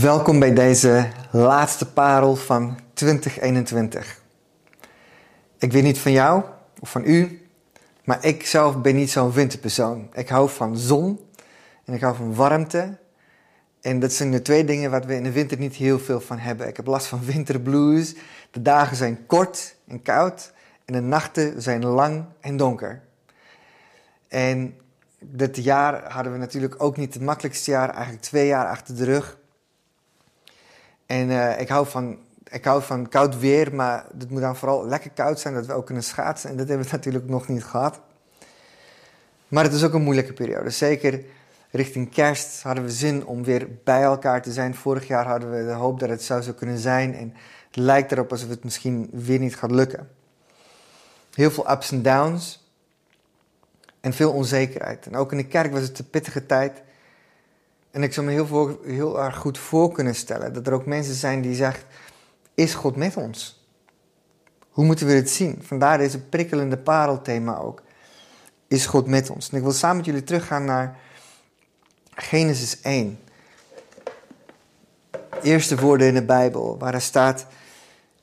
Welkom bij deze laatste parel van 2021. Ik weet niet van jou of van u, maar ik zelf ben niet zo'n winterpersoon. Ik hou van zon en ik hou van warmte. En dat zijn de twee dingen waar we in de winter niet heel veel van hebben. Ik heb last van winterblues. De dagen zijn kort en koud en de nachten zijn lang en donker. En dit jaar hadden we natuurlijk ook niet het makkelijkste jaar, eigenlijk twee jaar achter de rug. En uh, ik, hou van, ik hou van koud weer, maar het moet dan vooral lekker koud zijn, dat we ook kunnen schaatsen. En dat hebben we natuurlijk nog niet gehad. Maar het is ook een moeilijke periode. Zeker richting kerst hadden we zin om weer bij elkaar te zijn. Vorig jaar hadden we de hoop dat het zou zo kunnen zijn. En het lijkt erop alsof het misschien weer niet gaat lukken. Heel veel ups en downs. En veel onzekerheid. En ook in de kerk was het een pittige tijd. En ik zou me heel, heel erg goed voor kunnen stellen dat er ook mensen zijn die zeggen: Is God met ons? Hoe moeten we het zien? Vandaar deze prikkelende parelthema ook. Is God met ons? En ik wil samen met jullie teruggaan naar Genesis 1. Eerste woorden in de Bijbel, waar er staat: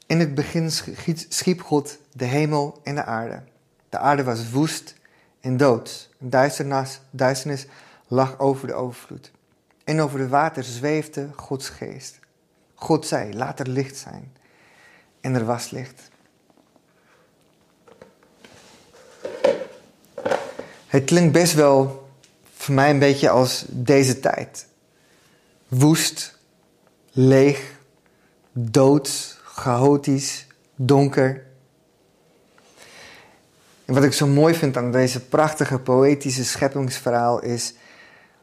In het begin schiep God de hemel en de aarde. De aarde was woest en dood. Duisternis lag over de overvloed. En over de water zweefde Gods geest. God zei, laat er licht zijn. En er was licht. Het klinkt best wel voor mij een beetje als deze tijd. Woest, leeg, dood, chaotisch, donker. En wat ik zo mooi vind aan deze prachtige poëtische scheppingsverhaal is...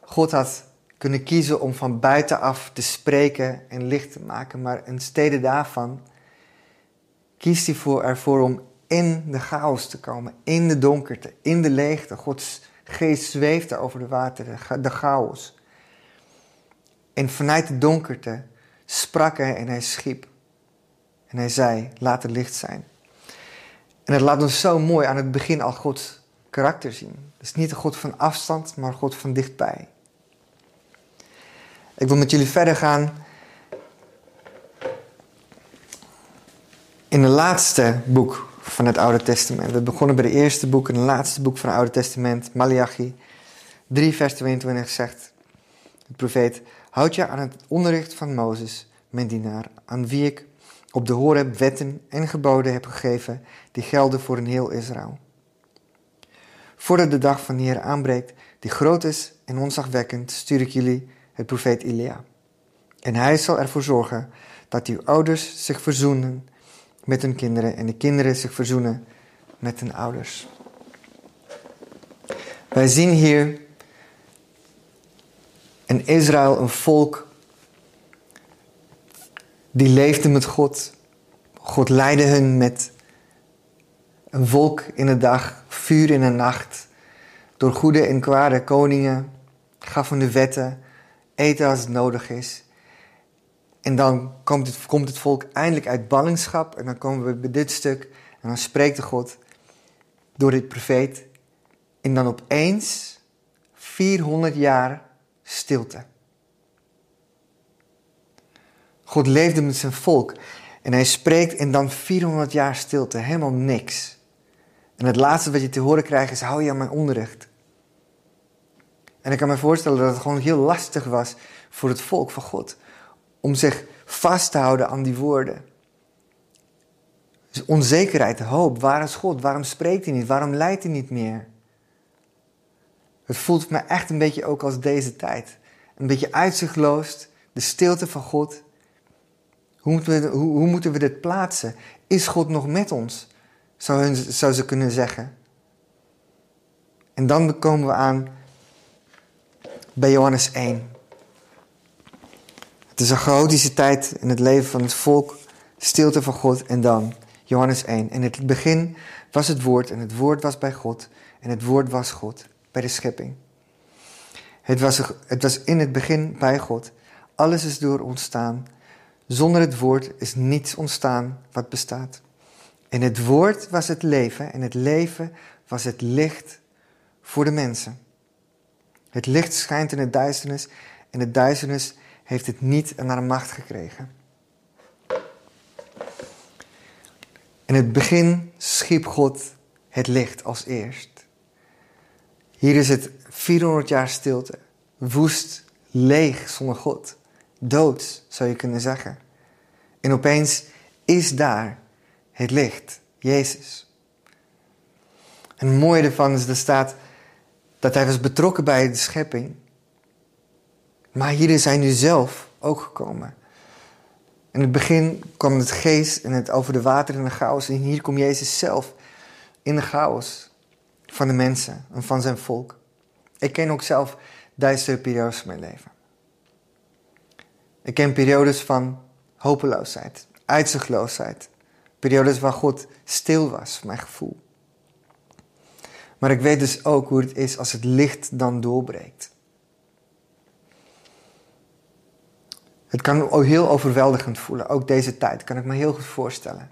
God had kunnen kiezen om van buitenaf te spreken en licht te maken. Maar in stede daarvan kiest hij voor, ervoor om in de chaos te komen, in de donkerte, in de leegte. Gods geest zweefde over de wateren, de chaos. En vanuit de donkerte sprak hij en hij schiep. En hij zei, laat er licht zijn. En het laat ons zo mooi aan het begin al Gods karakter zien. Het is niet een God van afstand, maar God van dichtbij. Ik wil met jullie verder gaan in het laatste boek van het Oude Testament. We begonnen bij het eerste boek en het laatste boek van het Oude Testament, Malachi 3, vers 22 zegt de profeet: Houd je aan het onderricht van Mozes, mijn dienaar, aan wie ik op de Horeb wetten en geboden heb gegeven, die gelden voor een heel Israël. Voordat de dag van de Heer aanbreekt, die groot is en onzagwekkend, stuur ik jullie het profeet Elia. En hij zal ervoor zorgen dat uw ouders zich verzoenen met hun kinderen en de kinderen zich verzoenen met hun ouders. Wij zien hier in Israël een volk die leefde met God. God leidde hun met een volk in de dag, vuur in de nacht, door goede en kwade koningen, gaf hun de wetten, eten als het nodig is. En dan komt het, komt het volk eindelijk uit ballingschap. En dan komen we bij dit stuk. En dan spreekt de God door dit profeet. En dan opeens 400 jaar stilte. God leefde met zijn volk. En hij spreekt en dan 400 jaar stilte. Helemaal niks. En het laatste wat je te horen krijgt is: hou je aan mijn onderricht. En ik kan me voorstellen dat het gewoon heel lastig was voor het volk van God om zich vast te houden aan die woorden. Dus onzekerheid, hoop. Waar is God? Waarom spreekt hij niet? Waarom leidt hij niet meer? Het voelt me echt een beetje ook als deze tijd. Een beetje uitzichtloos, de stilte van God. Hoe moeten we, hoe, hoe moeten we dit plaatsen? Is God nog met ons? Zou, hun, zou ze kunnen zeggen. En dan komen we aan bij Johannes 1. Het is een chaotische tijd in het leven van het volk, stilte van God en dan Johannes 1. In het begin was het woord en het woord was bij God en het woord was God bij de schepping. Het was, het was in het begin bij God. Alles is door ontstaan. Zonder het woord is niets ontstaan wat bestaat. En het woord was het leven en het leven was het licht voor de mensen. Het licht schijnt in het duisternis en het duisternis heeft het niet naar de macht gekregen. In het begin schiep God het licht als eerst. Hier is het 400 jaar stilte, woest, leeg zonder God, dood zou je kunnen zeggen. En opeens is daar het licht, Jezus. En het mooie ervan is, er staat dat hij was betrokken bij de schepping. Maar hier is hij nu zelf ook gekomen. In het begin kwam het geest en het over de water en de chaos. En hier komt Jezus zelf in de chaos van de mensen en van zijn volk. Ik ken ook zelf duistere periodes in mijn leven. Ik ken periodes van hopeloosheid, uitzichtloosheid. Periodes waar God stil was, voor mijn gevoel. Maar ik weet dus ook hoe het is als het licht dan doorbreekt. Het kan heel overweldigend voelen, ook deze tijd, kan ik me heel goed voorstellen.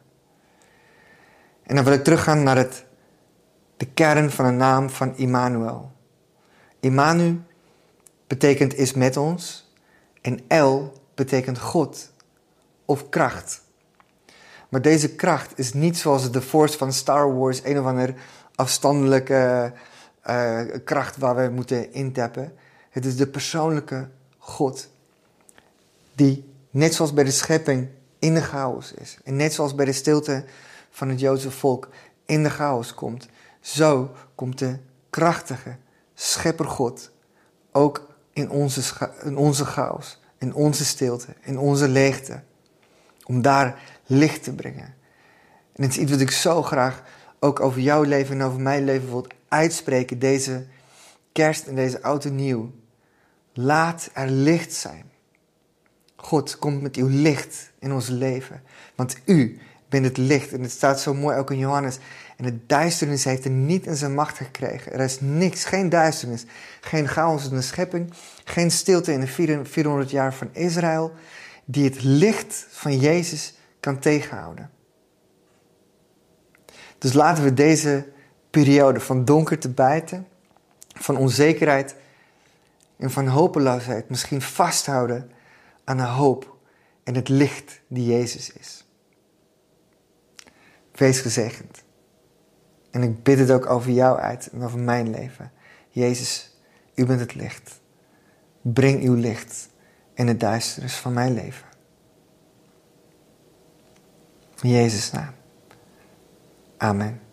En dan wil ik teruggaan naar het, de kern van de naam van Immanuel. Immanu betekent is met ons en El betekent God of kracht. Maar deze kracht is niet zoals de Force van Star Wars, een of ander afstandelijke uh, kracht waar we moeten intappen. Het is de persoonlijke God die net zoals bij de schepping in de chaos is. En net zoals bij de stilte van het Joodse volk in de chaos komt. Zo komt de krachtige schepper God ook in onze, in onze chaos, in onze stilte, in onze leegte. Om daar licht te brengen. En het is iets wat ik zo graag ook over jouw leven en over mijn leven wil uitspreken. Deze kerst en deze oude nieuw. Laat er licht zijn. God komt met uw licht in ons leven. Want u bent het licht. En het staat zo mooi ook in Johannes. En de duisternis heeft er niet in zijn macht gekregen. Er is niks, geen duisternis, geen chaos in de schepping, geen stilte in de 400 jaar van Israël, die het licht van Jezus kan tegenhouden. Dus laten we deze periode van donker te bijten, van onzekerheid en van hopeloosheid misschien vasthouden aan de hoop en het licht die Jezus is. Wees gezegend. En ik bid het ook over jou uit en over mijn leven. Jezus, u bent het licht. Breng uw licht in het duisternis van mijn leven. In Jezus' naam. Amen.